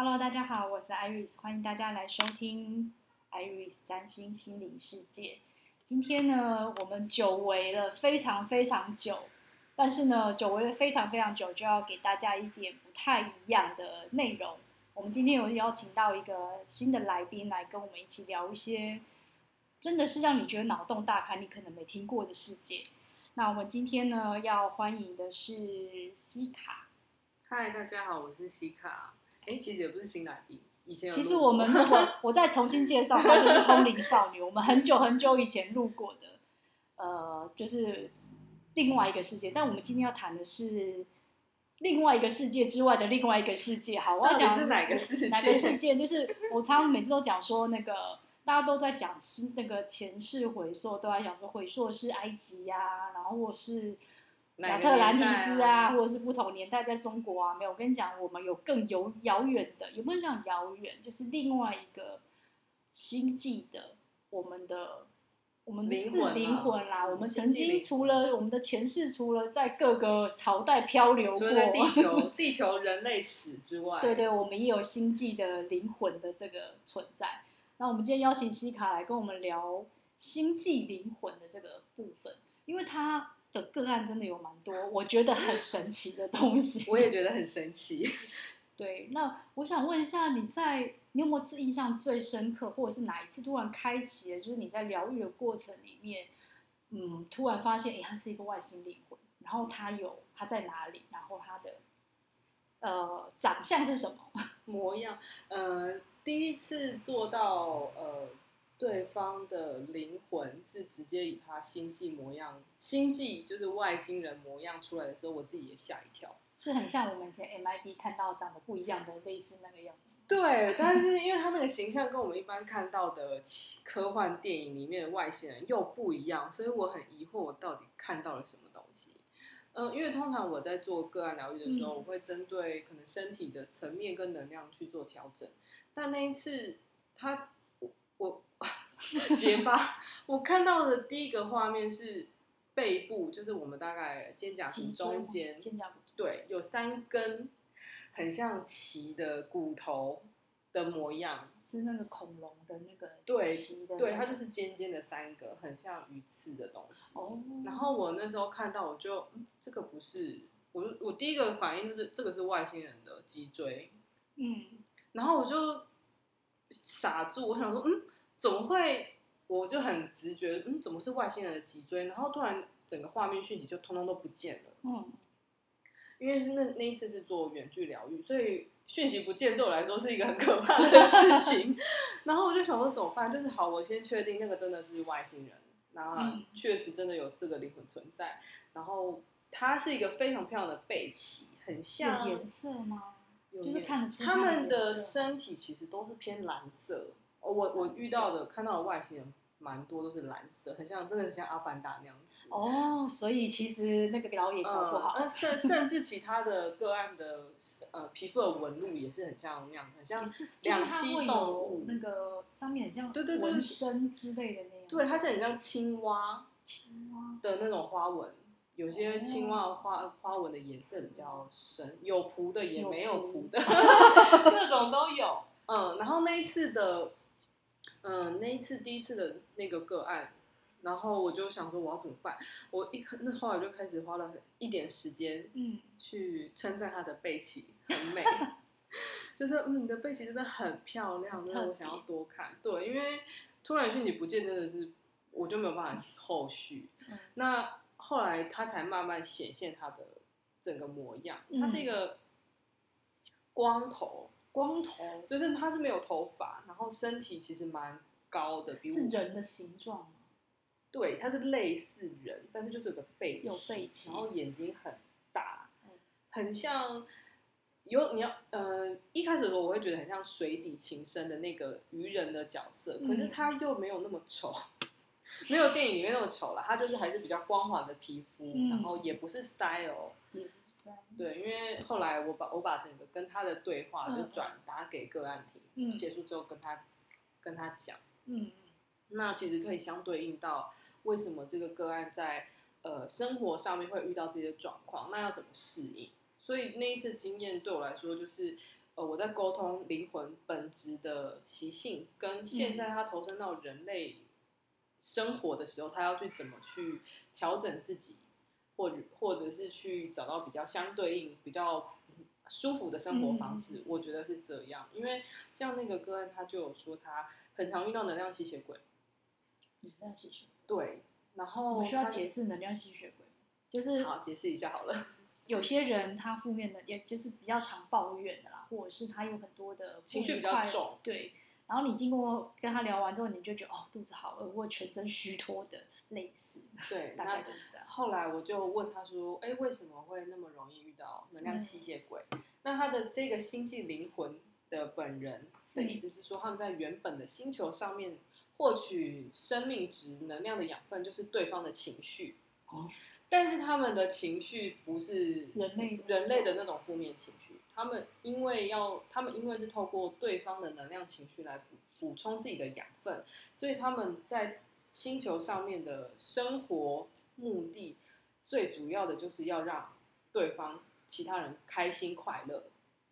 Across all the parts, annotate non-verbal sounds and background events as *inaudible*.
Hello，大家好，我是 Iris，欢迎大家来收听 Iris 占星心灵世界。今天呢，我们久违了非常非常久，但是呢，久违了非常非常久，就要给大家一点不太一样的内容。我们今天有邀请到一个新的来宾来跟我们一起聊一些，真的是让你觉得脑洞大开，你可能没听过的世界。那我们今天呢，要欢迎的是西卡。嗨，大家好，我是西卡。哎，其实也不是新来宾，以前其实我们如果我再重新介绍，她就是通灵少女。我们很久很久以前录过的，呃，就是另外一个世界。但我们今天要谈的是另外一个世界之外的另外一个世界。好，我要讲是哪个世界？哪个世界？就是我常常每次都讲说，那个大家都在讲那个前世回溯，都在讲说回溯是埃及呀、啊，然后或是。亚特兰蒂斯啊，啊或者是不同年代在中国啊，没有。我跟你讲，我们有更遥遥远的，也不能讲遥远，就是另外一个星际的，我们的我们的灵魂灵魂啦。我们曾经除了我们的前世，除了在各个朝代漂流过，地球 *laughs* 地球人类史之外，对对，我们也有星际的灵魂的这个存在。那我们今天邀请西卡来跟我们聊星际灵魂的这个部分，因为他。的个案真的有蛮多，我觉得很神奇的东西。*laughs* 我也觉得很神奇。*laughs* 对，那我想问一下，你在你有没有印象最深刻，或者是哪一次突然开启了，就是你在疗愈的过程里面，嗯，突然发现，哎，他是一个外星灵魂，然后他有他在哪里，然后他的呃长相是什么 *laughs* 模样？呃，第一次做到呃。对方的灵魂是直接以他星际模样，星际就是外星人模样出来的时候，我自己也吓一跳，是很像我们以前 MIB 看到长得不一样的类似那个样子。对，但是因为他那个形象跟我们一般看到的科幻电影里面的外星人又不一样，所以我很疑惑我到底看到了什么东西。嗯，因为通常我在做个案疗愈的时候，我会针对可能身体的层面跟能量去做调整，但那一次他。我 *laughs* 结巴，我看到的第一个画面是背部，就是我们大概肩胛骨中间，肩胛骨对，有三根很像鳍的骨头的模样，是那个恐龙的那个对鳍的，对，它就是尖尖的三个，很像鱼刺的东西。哦，然后我那时候看到，我就、嗯、这个不是，我我第一个反应就是这个是外星人的脊椎，嗯，然后我就。傻住，我想说，嗯，怎么会？我就很直觉，嗯，怎么是外星人的脊椎？然后突然整个画面讯息就通通都不见了。嗯，因为是那那一次是做远距疗愈，所以讯息不见对我来说是一个很可怕的事情。*laughs* 然后我就想说怎么办？就是好，我先确定那个真的是外星人，然后确实真的有这个灵魂存在。然后它是一个非常漂亮的背鳍，很像颜色吗？就是看得出他们的身体其实都是偏蓝色。我我遇到的看到的外星人蛮多都是蓝色，很像真的很像阿凡达那样子。哦，所以其实那个表演搞不好。呃，甚甚至其他的个案的呃皮肤的纹路也是很像那样，很像两栖动物。那个上面很像对对对纹身之类的那样。对，它就很像青蛙，青蛙的那种花纹。有些青蛙花花纹的颜色比较深，有蹼的也没有蹼的，*laughs* 各种都有。嗯，然后那一次的，嗯，那一次第一次的那个个案，然后我就想说我要怎么办？我一那后来就开始花了一点时间，嗯，去称赞他的背鳍很美，*laughs* 就是嗯，你的背鳍真的很漂亮，真的我想要多看。对，因为突然讯你不见，真的是我就没有办法后续。嗯、那。后来他才慢慢显现他的整个模样，他是一个光头，光头。就是他是没有头发，然后身体其实蛮高的，比是人的形状吗？对，他是类似人，但是就是有个背鳍，有背鳍，然后眼睛很大，很像有你要呃一开始的时候我会觉得很像水底情深的那个鱼人的角色，可是他又没有那么丑。*laughs* 没有电影里面那么丑了，他就是还是比较光滑的皮肤，嗯、然后也不是 style，对，因为后来我把我把整个跟他的对话就转达给个案听，嗯、结束之后跟他跟他讲，嗯，那其实可以相对应到为什么这个个案在呃生活上面会遇到这些状况，那要怎么适应？所以那一次经验对我来说就是呃，我在沟通灵魂本质的习性，跟现在他投身到人类生活的时候，他要去怎么去调整自己，或者或者是去找到比较相对应、比较舒服的生活方式，我觉得是这样。因为像那个个案，他就有说他很常遇到能量吸血鬼。能量吸血鬼。对，然后我需要解释能量吸血鬼，就是好解释一下好了。*laughs* 有些人他负面的，也就是比较常抱怨的啦，或者是他有很多的情绪比较重，对。然后你经过跟他聊完之后，你就觉得哦，肚子好饿，或全身虚脱的类似。对，大概就是这样。后来我就问他说：“哎，为什么会那么容易遇到能量吸血鬼？”嗯、那他的这个星际灵魂的本人的意思是说，他们在原本的星球上面获取生命值能量的养分，就是对方的情绪。哦但是他们的情绪不是人类人类的那种负面情绪，他们因为要他们因为是透过对方的能量情绪来补补充自己的养分，所以他们在星球上面的生活目的最主要的就是要让对方其他人开心快乐。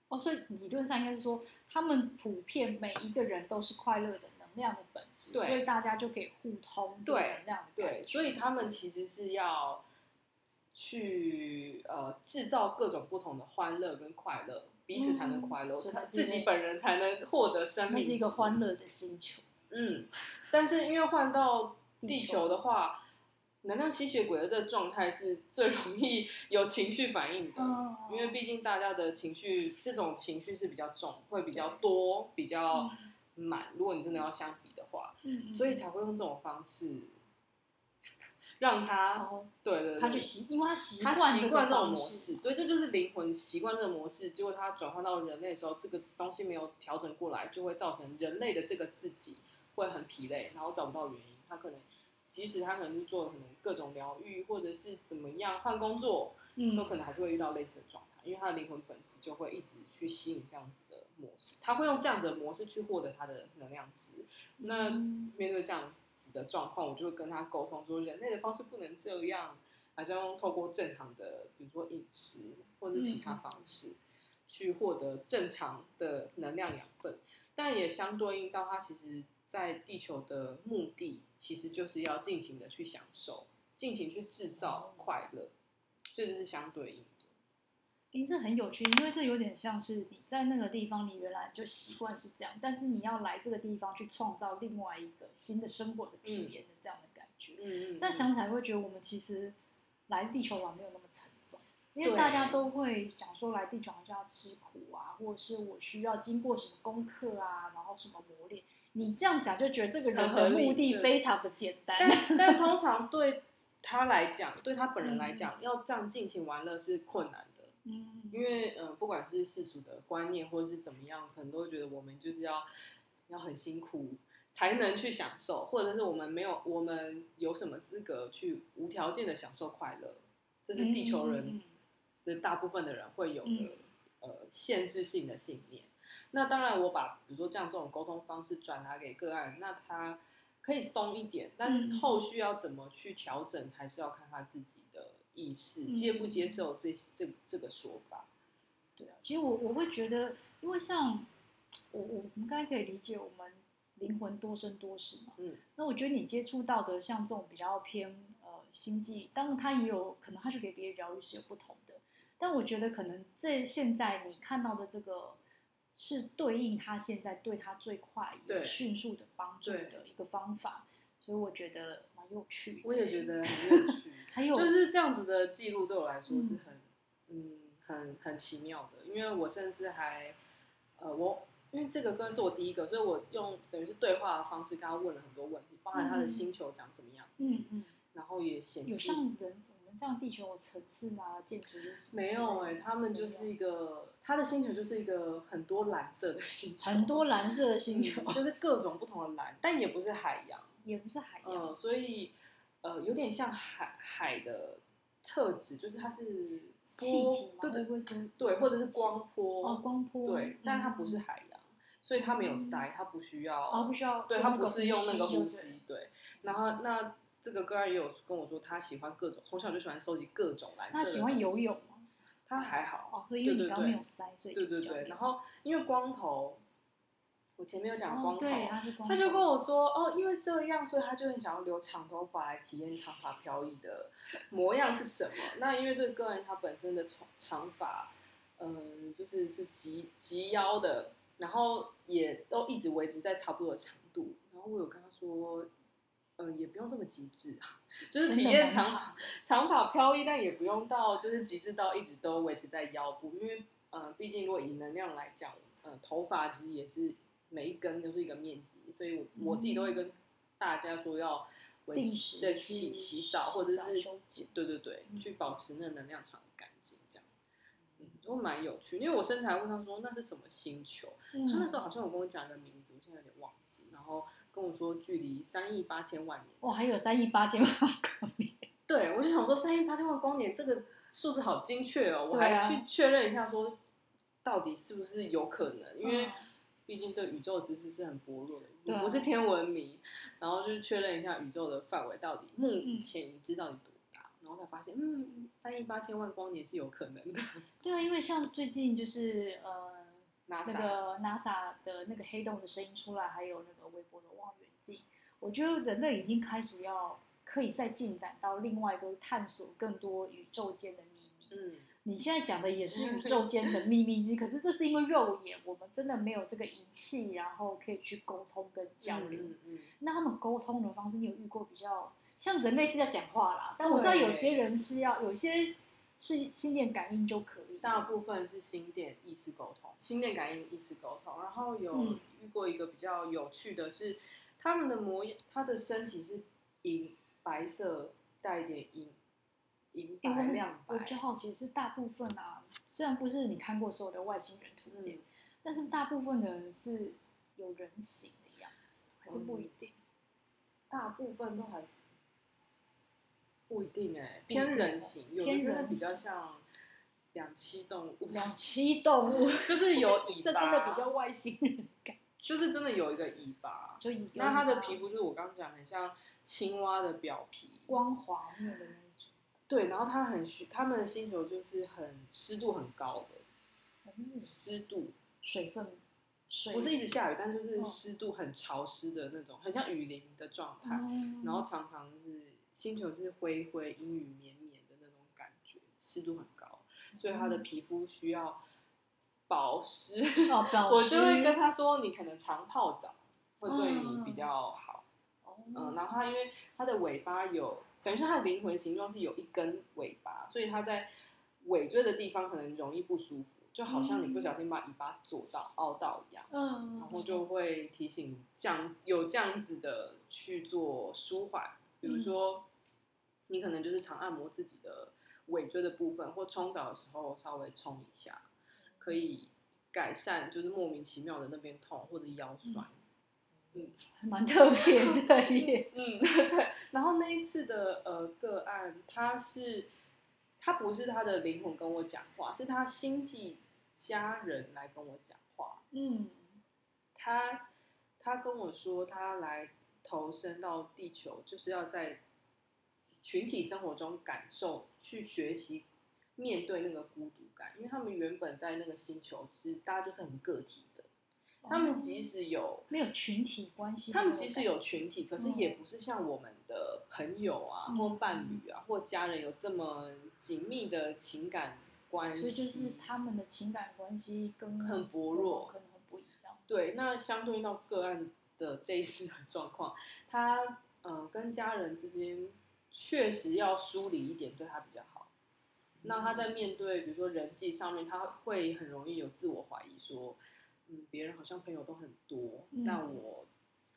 哦，所以理论上应该是说，他们普遍每一个人都是快乐的能量的本质，对，所以大家就可以互通对能量的。对，所以他们其实是要。去呃制造各种不同的欢乐跟快乐，彼此才能快乐，他、嗯、自己本人才能获得生命。是一个欢乐的星球。嗯，但是因为换到地球的话，能量吸血鬼的这个状态是最容易有情绪反应的，嗯、因为毕竟大家的情绪这种情绪是比较重，会比较多，比较满。如果你真的要相比的话，嗯、所以才会用这种方式。让他，哦、对，对对，他就习，因为他习惯习惯这种模式，对，这就是灵魂习惯这个模式。结果他转换到人类的时候，这个东西没有调整过来，就会造成人类的这个自己会很疲累，然后找不到原因。他可能，即使他可能是做可能各种疗愈，或者是怎么样换工作，嗯，都可能还是会遇到类似的状态，因为他的灵魂本质就会一直去吸引这样子的模式，他会用这样子的模式去获得他的能量值。那面对这样子。的状况，我就会跟他沟通说，人类的方式不能这样，还是要用透过正常的，比如说饮食或者其他方式，去获得正常的能量养分。但也相对应到，他其实在地球的目的，其实就是要尽情的去享受，尽情去制造快乐，所以这是相对应。其实很有趣，因为这有点像是你在那个地方，你原来就习惯是这样，但是你要来这个地方去创造另外一个新的生活的体验的这样的感觉。嗯嗯。但想起来会觉得，我们其实来地球玩没有那么沉重，因为大家都会讲说来地球好像要吃苦啊，或者是我需要经过什么功课啊，然后什么磨练。你这样讲就觉得这个人的目的非常的简单。但 *laughs* 但通常对他来讲，对他本人来讲，嗯、要这样尽情玩乐是困难的。嗯，因为嗯、呃，不管是世俗的观念或者是怎么样，可能都会觉得我们就是要要很辛苦才能去享受，或者是我们没有，我们有什么资格去无条件的享受快乐？这是地球人的大部分的人会有的、嗯、呃限制性的信念。那当然，我把比如说这样这种沟通方式转达给个案，那他可以松一点，但是后续要怎么去调整，还是要看他自己的。意识接不接受这、嗯、这这个说法？对啊，其实我我会觉得，因为像我我们刚才可以理解，我们灵魂多生多死嘛。嗯。那我觉得你接触到的像这种比较偏呃星际，当然他也有可能，他去给别人疗愈是有不同的。但我觉得可能这现在你看到的这个，是对应他现在对他最快、对迅速的帮助的一个方法，所以我觉得蛮有趣的。我也觉得很有趣。*laughs* 还有就是这样子的记录对我来说是很，嗯，嗯，很很奇妙的，因为我甚至还，呃，我因为这个歌是我第一个，所以我用等于是对话的方式跟他问了很多问题，包含他的星球长什么样，嗯嗯，然后也显示有上人我们这样地球有城市啊，建筑没有哎、欸，他们就是一个他的星球就是一个很多蓝色的星球，很多蓝色的星球，嗯、就是各种不同的蓝，但也不是海洋，也不是海洋，呃、所以。呃，有点像海海的特质，就是它是气体嘛，对对会是对，或者是光波，哦，光波，对，但它不是海洋，所以它没有鳃，它不需要，哦，不需要，对，它不是用那个呼吸，对。然后那这个哥儿也有跟我说，他喜欢各种，从小就喜欢收集各种蓝色。他喜欢游泳吗？他还好哦，所以因为你刚刚没有塞，所以对对对，然后因为光头。我前面有讲光头，对，他是光头，他就跟我说哦，因为这样，所以他就很想要留长头发来体验长发飘逸的模样是什么。那因为这个个人他本身的长长发，嗯，就是是及及腰的，然后也都一直维持在差不多的长度。然后我有跟他说，嗯，也不用这么极致啊，就是体验长发长发飘逸，但也不用到就是极致到一直都维持在腰部，因为嗯，毕竟如果以能量来讲，嗯，头发其实也是。每一根都是一个面积，所以我我自己都会跟大家说要维持的洗洗澡或者是对对对，去保持那能量场干净这样，嗯，都蛮有趣。因为我身材问他说那是什么星球，他那时候好像有跟我讲一个名字，我现在有点忘记，然后跟我说距离三亿八千万年，哇，还有三亿八千万光年，*laughs* 对，我就想说三亿八千万光年这个数字好精确哦，我还去确认一下说到底是不是有可能，因为。毕竟对宇宙知识是很薄弱的，我不是天文迷，然后就是确认一下宇宙的范围到底目前你知道你多大，然后才发现，嗯，三亿八千万光年是有可能的。对啊，因为像最近就是呃那个 NASA 的那个黑洞的声音出来，还有那个微波的望远镜，我觉得人类已经开始要可以再进展到另外一个探索更多宇宙间的秘密。嗯。你现在讲的也是宇宙间的秘密，*laughs* 可是这是因为肉眼我们真的没有这个仪器，然后可以去沟通跟交流。嗯嗯、那他们沟通的方式，你有遇过比较像人类是要讲话啦，但我知道有些人是要，有些是心电感应就可以。大部分是心电意识沟通，心电感应意识沟通。然后有遇过一个比较有趣的是，他们的模样，他的身体是银白色，带一点银。银白亮白，我比较好奇是大部分啊，虽然不是你看过所有的外星人图鉴，嗯、但是大部分的人是有人形的样子，还是不一定？嗯、大部分都还是不一定哎、欸，偏人形，有的真的比较像两栖动物。*laughs* 两栖动物就是有尾巴，*laughs* 这真的比较外星人感，就是真的有一个尾巴，就那它的皮肤就是我刚刚讲很像青蛙的表皮，光滑面的那种。对，然后它很虚，它们的星球就是很湿度很高的，湿度水分，水不是一直下雨，但就是湿度很潮湿的那种，很像雨林的状态。嗯、然后常常是星球是灰灰、阴雨绵绵的那种感觉，湿度很高，所以他的皮肤需要保湿。哦、保湿 *laughs* 我就会跟他说，你可能常泡澡会对你比较好。嗯，嗯，然后他因为他的尾巴有。等于是他的灵魂形状是有一根尾巴，所以他在尾椎的地方可能容易不舒服，就好像你不小心把尾巴左到凹到一样，嗯，然后就会提醒这样有这样子的去做舒缓，比如说你可能就是常按摩自己的尾椎的部分，或冲澡的时候稍微冲一下，可以改善就是莫名其妙的那边痛或者腰酸。嗯，蛮特别的耶。*laughs* 嗯，对。然后那一次的呃个案，他是他不是他的灵魂跟我讲话，是他星际家人来跟我讲话。嗯，他他跟我说，他来投身到地球，就是要在群体生活中感受、去学习、面对那个孤独感，因为他们原本在那个星球，其实大家就是很个体的。他们即使有没有群体关系，他们即使有群体，可是也不是像我们的朋友啊，或伴侣啊，或家人有这么紧密的情感关系。所以就是他们的情感关系跟很薄弱，可能很不一样。对，那相对应到个案的这一世的状况，他呃跟家人之间确实要梳理一点，对他比较好。那他在面对比如说人际上面，他会很容易有自我怀疑，说。嗯，别人好像朋友都很多，嗯、但我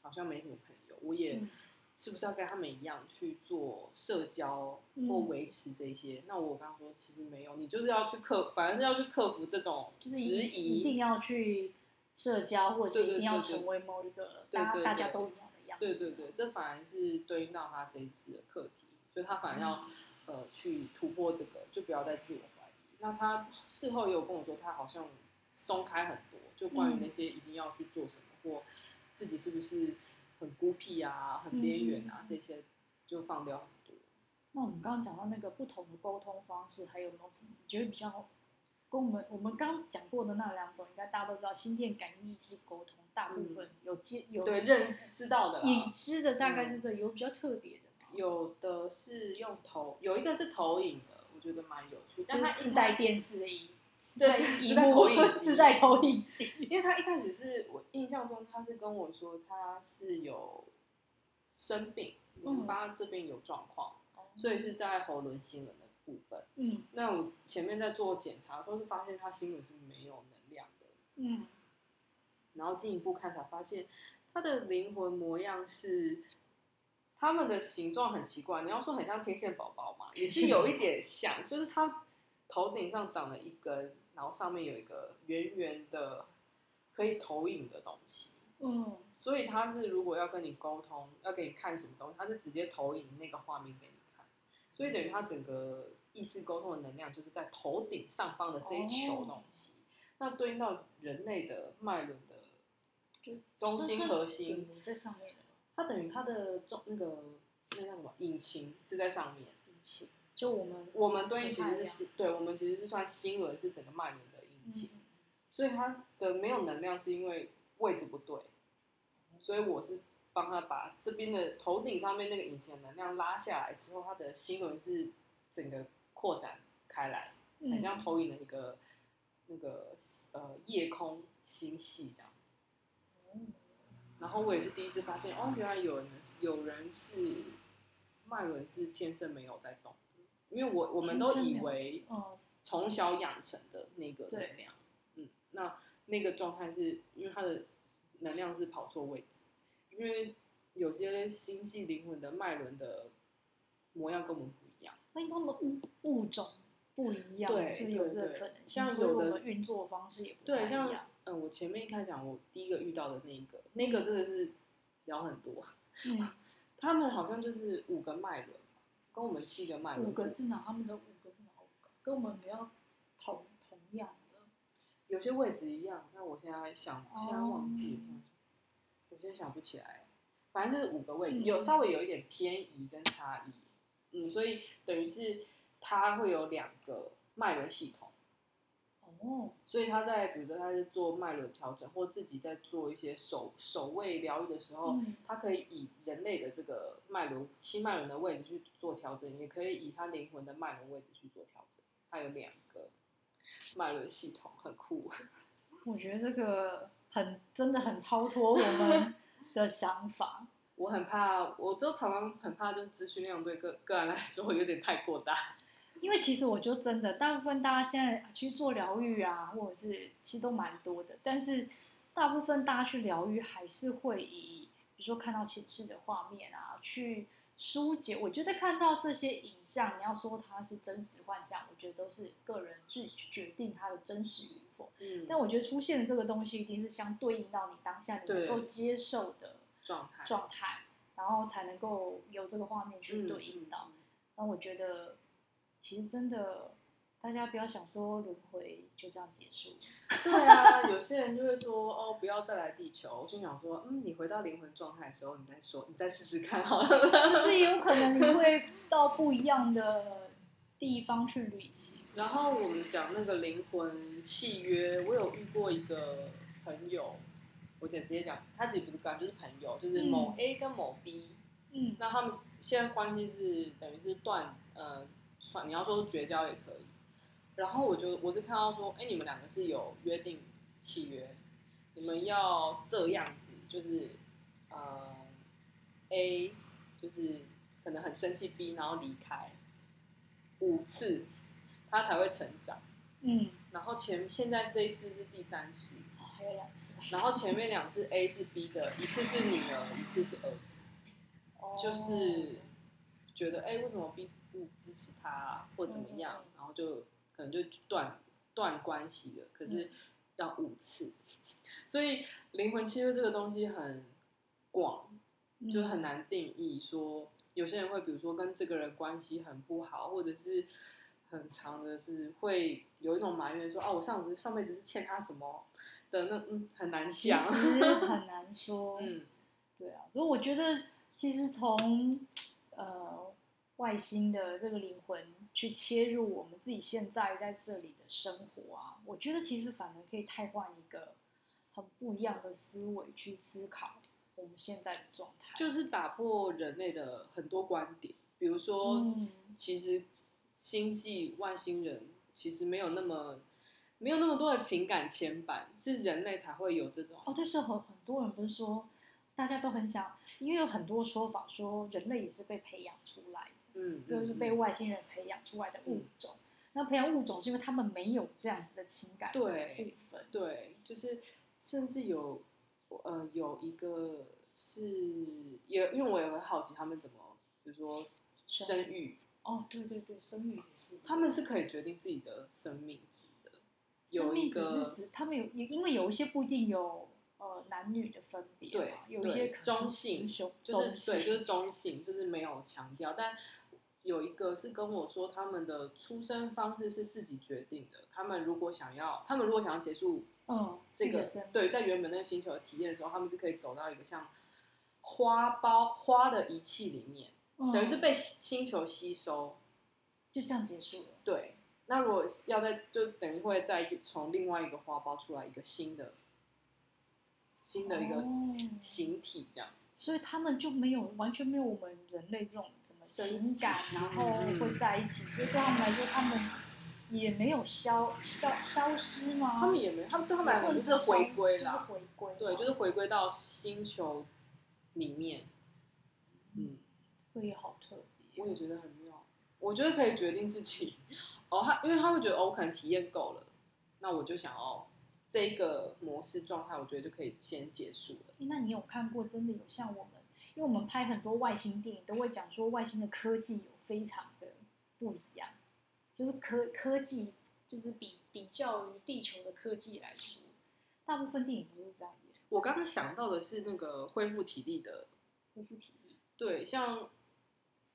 好像没什么朋友。我也是不是要跟他们一样去做社交或维持这些？嗯、那我刚刚说其实没有，你就是要去克，反而是要去克服这种质疑，一定要去社交，或者是一定要成为某一个大家大家都一样的样子。对对对，这反而是对应到他这一次的课题，就他反而要、嗯、呃去突破这个，就不要再自我怀疑。那他事后也有跟我说，他好像松开很多。就关于那些一定要去做什么，嗯、或自己是不是很孤僻啊、很边缘啊，嗯、这些就放掉很多。那我们刚刚讲到那个不同的沟通方式，还有没有什么你觉得比较跟我们我们刚讲过的那两种，应该大家都知道，心电感应、意识沟通，大部分有接、嗯、有对认知道的，已知的大概是这、嗯、有比较特别的，有的是用投，有一个是投影的，我觉得蛮有趣，但它自带电视的意思。对，自带投影机，自带投影机。*laughs* 因为他一开始是我印象中，他是跟我说他是有生病，淋巴这边有状况，嗯、所以是在喉轮心轮的部分。嗯，那我前面在做检查的时候，是发现他心轮是没有能量的。嗯，然后进一步看才发现，他的灵魂模样是他们的形状很奇怪。你要说很像天线宝宝嘛，也是有一点像，就是他头顶上长了一根。然后上面有一个圆圆的可以投影的东西，嗯，所以他是如果要跟你沟通，要给你看什么东西，他是直接投影那个画面给你看，所以等于他整个意识沟通的能量就是在头顶上方的这一球东西，哦、那对应到人类的脉轮的就中心核心在上面，它等于它的中那个那叫什么引擎是在上面，引擎。就我们，我们对应其实是心，对，我们其实是算星轮是整个脉轮的引擎，嗯、所以它的没有能量是因为位置不对，所以我是帮他把这边的头顶上面那个引擎的能量拉下来之后，它的星轮是整个扩展开来，很像投影的一个那个呃夜空星系这样然后我也是第一次发现，哦，原来有人有人是脉轮是天生没有在动。因为我我们都以为，从小养成的那个能量，嗯，那那个状态是因为它的能量是跑错位置，因为有些星际灵魂的脉轮的模样跟我们不一样，那因为他们物物种不一样，对，是有这个可能，像有的运作方式也不太一样。对，像嗯，我前面一开始讲，我第一个遇到的那个，那个真的是聊很多，嗯，*laughs* 他们好像就是五个脉轮。跟我们七个脉轮，五个是哪？他们的五个是哪五个？跟我们比较同同样的，有些位置一样。那我现在想，现在忘记，了、我现在想不起来。反正就是五个位置，嗯、有稍微有一点偏移跟差异。嗯，所以等于是它会有两个脉轮系统。哦，所以他在比如说他是做脉轮调整，或自己在做一些手手位疗愈的时候，嗯、他可以以人类的这个脉轮七脉轮的位置去做调整，也可以以他灵魂的脉轮位置去做调整。他有两个脉轮系统，很酷。*laughs* 我觉得这个很真的很超脱我们 *laughs* 的想法。我很怕，我都常常很怕，就是资讯量对个个人来说有点太过大。因为其实我就真的，大部分大家现在去做疗愈啊，或者是其实都蛮多的，但是大部分大家去疗愈还是会以，比如说看到前世的画面啊，去疏解。我觉得看到这些影像，你要说它是真实幻象，我觉得都是个人去决定它的真实与否。嗯，但我觉得出现的这个东西一定是相对应到你当下你能够接受的状态，状态，然后才能够有这个画面去对应到。那、嗯、我觉得。其实真的，大家不要想说轮回就这样结束。*laughs* 对啊，有些人就会说哦，不要再来地球。我就想说，嗯，你回到灵魂状态的时候，你再说，你再试试看好了。*laughs* 就是有可能你会到不一样的地方去旅行。然后我们讲那个灵魂契约，我有遇过一个朋友，我直接讲，他其实不是干，就是朋友，就是某 A 跟某 B。嗯。那他们现在关系是等于是断，呃。你要说绝交也可以，然后我就我是看到说，哎，你们两个是有约定契约，你们要这样子，就是呃，A 就是可能很生气，B 然后离开五次，他才会成长，嗯，然后前现在这一次是第三次，还有两次，然后前面两次 A 是 B 的，一次是女儿，一次是儿子，哦，就是觉得哎，为什么 B？不支持他或怎么样，然后就可能就断断关系了。可是要五次，*laughs* 所以灵魂契约这个东西很广，就很难定义。说有些人会比如说跟这个人关系很不好，或者是很长的是会有一种埋怨说，哦，我上次上辈子是欠他什么的那嗯，很难讲，其实 *laughs* 很难说。嗯，对啊，所以我觉得其实从呃。外星的这个灵魂去切入我们自己现在在这里的生活啊，我觉得其实反而可以替换一个很不一样的思维去思考我们现在的状态，就是打破人类的很多观点，比如说，嗯、其实星际外星人其实没有那么没有那么多的情感牵绊，是人类才会有这种。哦，对，是很很多人不是说，大家都很想，因为有很多说法说人类也是被培养出来的。嗯，就是被外星人培养出来的物种。嗯、那培养物种是因为他们没有这样子的情感的部分。对，对，就是甚至有，呃，有一个是也，因为我也会好奇他们怎么，比如说生育。哦，对对对，生育也是。他们是可以决定自己的生命值的。生命值是指他们有，因为有一些不一定有呃男女的分别。对，有一些中性，就是对，就是中性，就是没有强调，但。有一个是跟我说，他们的出生方式是自己决定的。他们如果想要，他们如果想要结束，嗯，这个对，在原本那个星球的体验的时候，他们是可以走到一个像花苞花的仪器里面，嗯、等于是被星球吸收，就这样结束了。对，那如果要在，就等于会再从另外一个花苞出来一个新的新的一个形体，这样、哦。所以他们就没有完全没有我们人类这种。情感，然后会在一起，所以对他们来说，他们也没有消消消失吗？他们也没，他们对他们来说就是回归就是，回归，对，就是回归到星球里面。嗯，这个也好特别，我也觉得很妙。我觉得可以决定自己 *laughs* 哦，他因为他会觉得哦，我可能体验够了，那我就想要这一个模式状态，我觉得就可以先结束了。那你有看过真的有像我们？因为我们拍很多外星电影，都会讲说外星的科技有非常的不一样，就是科科技就是比比较于地球的科技来说，大部分电影都是这样演。我刚刚想到的是那个恢复体力的，恢复体力，对，像，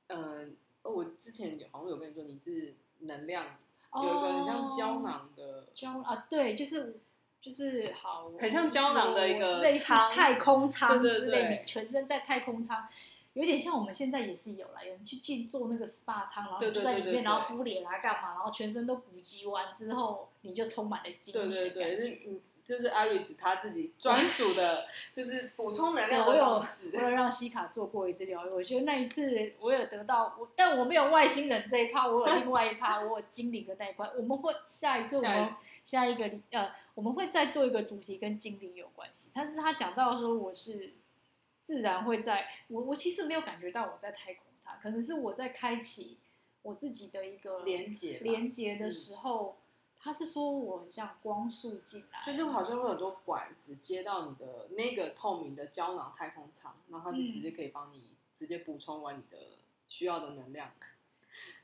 嗯、呃，我之前好像有跟你说，你是能量、哦、有一个很像胶囊的胶啊，对，就是。就是好，很像胶囊的一个类似太空舱之类，对对对，你全身在太空舱，有点像我们现在也是有啦，有人去进做那个 SPA 舱，然后就在里面，然后敷脸啊干嘛，然后全身都补给完之后，你就充满了精力。对对对，嗯。就是 Iris 他自己 *laughs* 专属的，就是补充能量的方式。我有，我有让西卡做过一次疗愈，我觉得那一次我有得到，我但我没有外星人这一趴，我有另外一趴，*laughs* 我有精灵的那一块。我们会下一次我们下一个呃，我们会再做一个主题跟精灵有关系。但是他讲到说我是自然会在，我我其实没有感觉到我在太空舱，可能是我在开启我自己的一个连接连接的时候。嗯他是说我很像光速进来，就是好像会有很多管子接到你的那个透明的胶囊太空舱，然后他就直接可以帮你直接补充完你的需要的能量。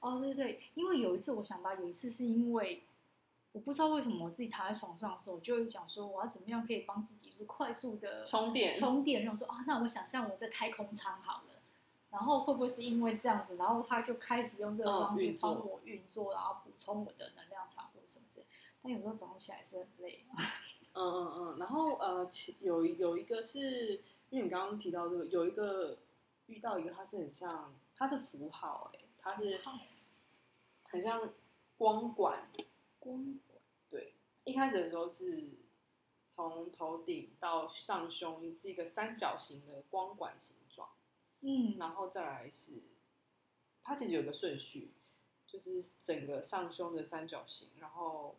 哦，对对，因为有一次我想到，有一次是因为我不知道为什么我自己躺在床上的时候，我就会讲说我要怎么样可以帮自己是快速的充电充电，然后说啊，那我想象我在太空舱好了，然后会不会是因为这样子，然后他就开始用这个方式帮我运作，然后补充我的能。但有时候早上起来是很累。*laughs* 嗯嗯嗯，然后呃，有有一个是因为你刚刚提到这个，有一个遇到一个，它是很像，它是符号哎，它是很像光管。光管。对，一开始的时候是从头顶到上胸是一个三角形的光管形状。嗯，然后再来是，它其实有个顺序，就是整个上胸的三角形，然后。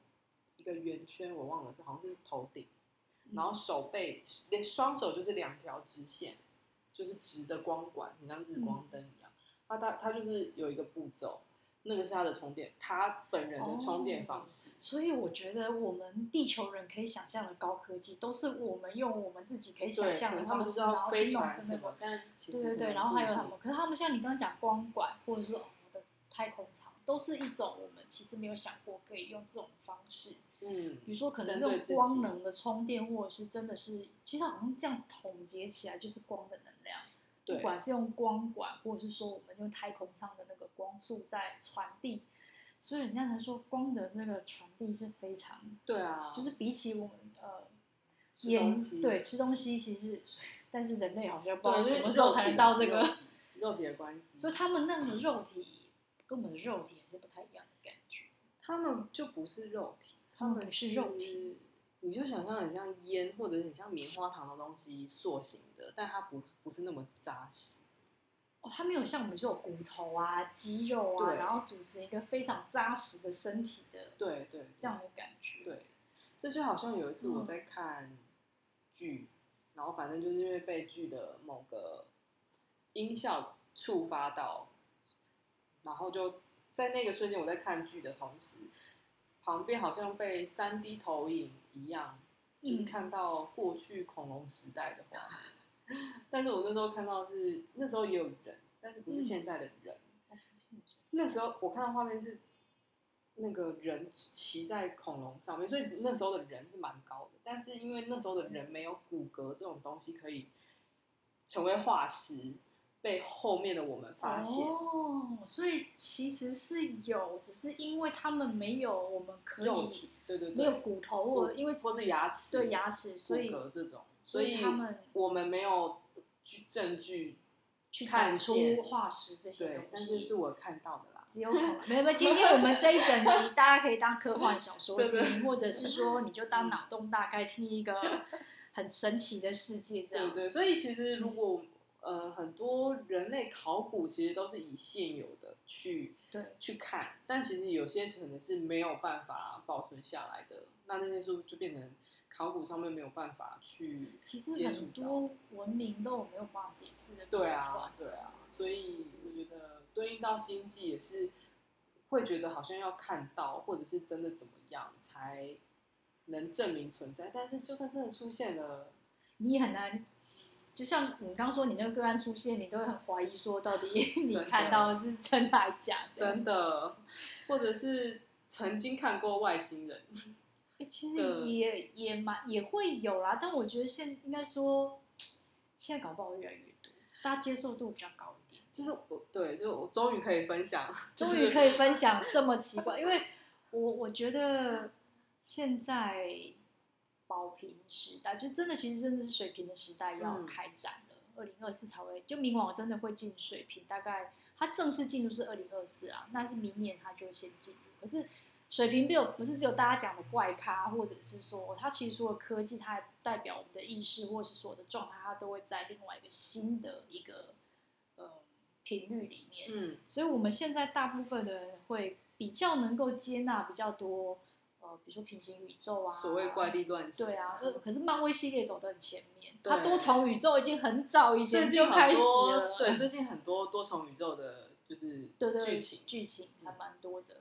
一个圆圈，我忘了是好像是头顶，然后手背连双手就是两条直线，就是直的光管，你像日光灯一样。他他他就是有一个步骤，那个是他的充电，他本人的充电方式。哦，所以我觉得我们地球人可以想象的高科技，都是我们用我们自己可以想象的方式，然后去弄这个。对对对，然后还有他们，可是他们像你刚刚讲光管，或者说我的太空舱，都是一种我们其实没有想过可以用这种方式。嗯，比如说可能这种光能的充电，或者是真的是，其实好像这样统结起来就是光的能量。对，不管是用光管，或者是说我们用太空上的那个光速在传递，所以人家才说光的那个传递是非常，对啊，就是比起我们呃，烟对吃东西其实，但是人类好像不知道什么时候才能到这个肉体的关系，所以他们那个肉体。跟我们的肉体还是不太一样的感觉。他们就不是肉体，他们不是肉体，你就想象很像烟或者很像棉花糖的东西塑形的，但它不不是那么扎实。哦，它没有像我们这种骨头啊、肌肉啊，然后组成一个非常扎实的身体的，对对，这样的感觉。对，这就好像有一次我在看剧，嗯、然后反正就是因为被剧的某个音效触发到，然后就在那个瞬间我在看剧的同时，旁边好像被三 D 投影一样，就是看到过去恐龙时代的话。嗯 *laughs* 但是我那时候看到是那时候也有人，但是不是现在的人。嗯、那时候我看到画面是那个人骑在恐龙上面，所以那时候的人是蛮高的。但是因为那时候的人没有骨骼这种东西可以成为化石，被后面的我们发现。哦，所以其实是有，只是因为他们没有我们可以肉体，对对对，没有骨头或因为或是牙齿，对牙齿，所以骨骼这种。所以他们，我们没有证据去看出化石这些东西，对，但是是我看到的啦。只有可能，*laughs* 没有没有。今天我们这一整集，*laughs* 大家可以当科幻小说听，对对对，或者是说你就当脑洞大开，听一个很神奇的世界这样。对对，所以其实如果、嗯、呃很多人类考古其实都是以现有的去对去看，但其实有些可能是没有办法保存下来的，那那些书就变成。考古上面没有办法去，其实很多文明都有没有办法解释的。对啊，对啊，所以我觉得对应到星际也是会觉得好像要看到，或者是真的怎么样才能证明存在。但是就算真的出现了，你也很难。就像你刚刚说，你那个个案出现，你都会很怀疑说，到底 *laughs* 你看到的是真的还是假的？真的，或者是曾经看过外星人。*laughs* 其实也也蛮也会有啦，但我觉得现应该说，现在搞不好越来越多，大家接受度比较高一点。就是我对，就我终于可以分享，终于可以分享这么奇怪，因为我我觉得现在宝瓶时代就真的其实真的是水平的时代要开展了，二零二四才会就明王真的会进水平，大概它正式进入是二零二四啊，那是明年它就先进入，可是。水平没有不是只有大家讲的怪咖，或者是说它其实除了科技，它还代表我们的意识，或者是所有的状态，它都会在另外一个新的一个呃频率里面。嗯，所以我们现在大部分的人会比较能够接纳比较多呃，比如说平行宇宙啊，所谓怪力乱神。对啊，可是漫威系列走得很前面，它多重宇宙已经很早以前就开始了。对，最近很多多重宇宙的，就是对对剧情剧情还蛮多的。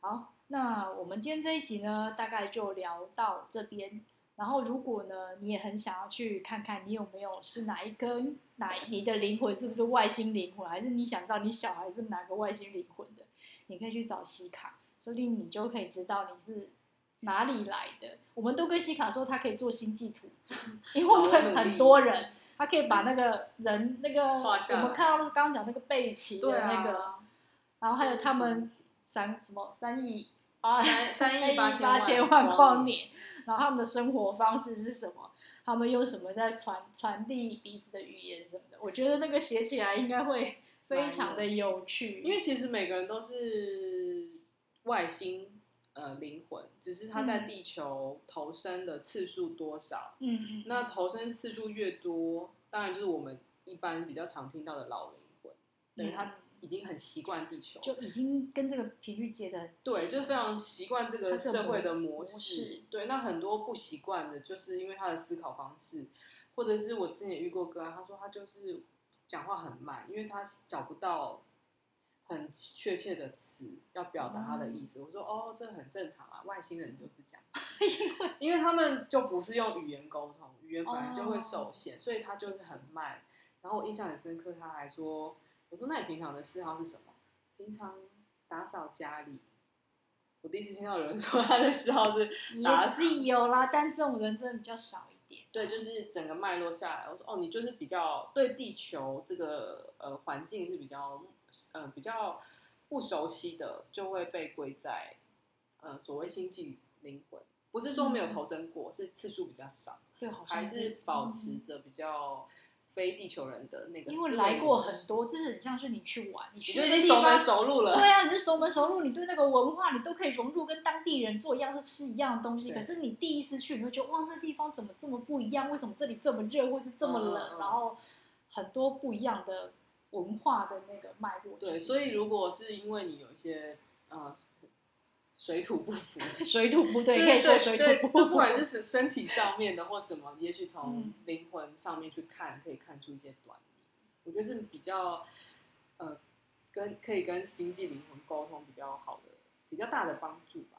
好。那我们今天这一集呢，大概就聊到这边。然后，如果呢，你也很想要去看看，你有没有是哪一根，哪你的灵魂是不是外星灵魂，还是你想知道你小孩是哪个外星灵魂的，你可以去找西卡，说不定你就可以知道你是哪里来的。我们都跟西卡说，他可以做星际图鉴，*laughs* 因为我们很多人，他可以把那个人那个我们看到刚刚讲那个贝奇的那个，啊、然后还有他们三什么三亿。啊，三三亿八千万光年，然后他们的生活方式是什么？他们用什么在传传递彼此的语言什么的？我觉得那个写起来应该会非常的有趣。因为其实每个人都是外星呃灵魂，只是他在地球投生的次数多少。嗯嗯。那投生次数越多，当然就是我们一般比较常听到的老灵魂，等于他。已经很习惯地球，就已经跟这个频率接的对，就非常习惯这个社会的模式。模式对，那很多不习惯的，就是因为他的思考方式，或者是我之前遇过个案，他说他就是讲话很慢，因为他找不到很确切的词要表达他的意思。嗯、我说哦，这很正常啊，外星人就是这样，*laughs* 因为因为他们就不是用语言沟通，语言本来就会受限，哦、所以他就是很慢。然后我印象很深刻，他还说。我说：“那你平常的嗜好是什么？平常打扫家里。我第一次听到有人说他的嗜好是打扫，也是有啦，但这种人真的比较少一点。对，就是整个脉络下来，我说哦，你就是比较对地球这个呃环境是比较嗯、呃、比较不熟悉的，就会被归在呃所谓星际灵魂。不是说没有投生过，嗯、是次数比较少，对，还是保持着比较。”非地球人的那个，因为来过很多，就是很像是你去玩，你去你已经熟门熟路了。对啊，你是熟门熟路，你对那个文化你都可以融入，跟当地人做一样，是吃一样的东西。可是你第一次去，你会觉得哇，这地方怎么这么不一样？为什么这里这么热，或是这么冷？嗯、然后很多不一样的文化的那个脉络。对，所以如果是因为你有一些呃。水土不服，*laughs* 水土不对，可以说水土不服。不管是身体上面的或什么，也许从灵魂上面去看，可以看出一些端倪。我觉得是比较，呃，跟可以跟星际灵魂沟通比较好的，比较大的帮助吧。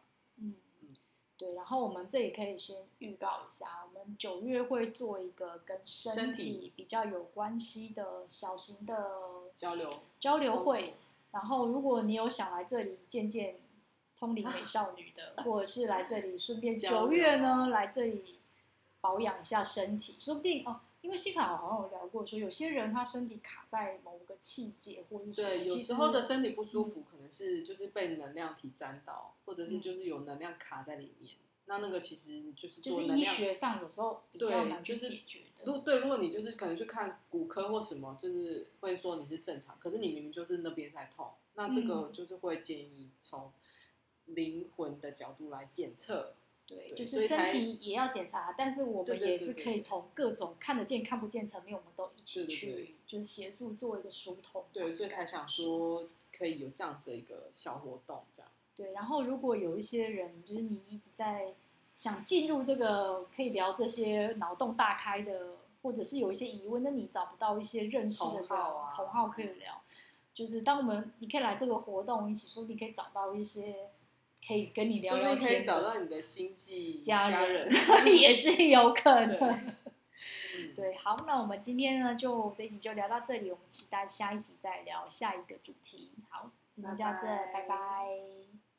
对。然后我们这里可以先预告一下，我们九月会做一个跟身体比较有关系的小型的交流交流会。然后，如果你有想来这里见见。通灵美少女的，*laughs* 或者是来这里顺便九月呢，来这里保养一下身体，说不定哦。因为西卡好像有聊过，说有些人他身体卡在某个气节，或者是对，有时候的身体不舒服，可能是就是被能量体沾到，或者是就是有能量卡在里面。那那个其实就是就是医学上有时候比较难去解决的。如对，如果你就是可能去看骨科或什么，就是会说你是正常，可是你明明就是那边在痛，那这个就是会建议从。灵魂的角度来检测，对，就是身体也要检查，但是我们也是可以从各种看得见、看不见层面，我们都一起去，就是协助做一个疏通。对，所以才想说可以有这样子的一个小活动，这样。对，然后如果有一些人，就是你一直在想进入这个可以聊这些脑洞大开的，或者是有一些疑问，那你找不到一些认识的同好啊，同号可以聊，就是当我们你可以来这个活动一起说，你可以找到一些。可以跟你聊聊天，可以找到你的星际家人，*laughs* 也是有可能。对，对，好，那我们今天呢，就这一集就聊到这里，我们期待下一集再聊下一个主题。好，今天就到这，拜拜。拜拜。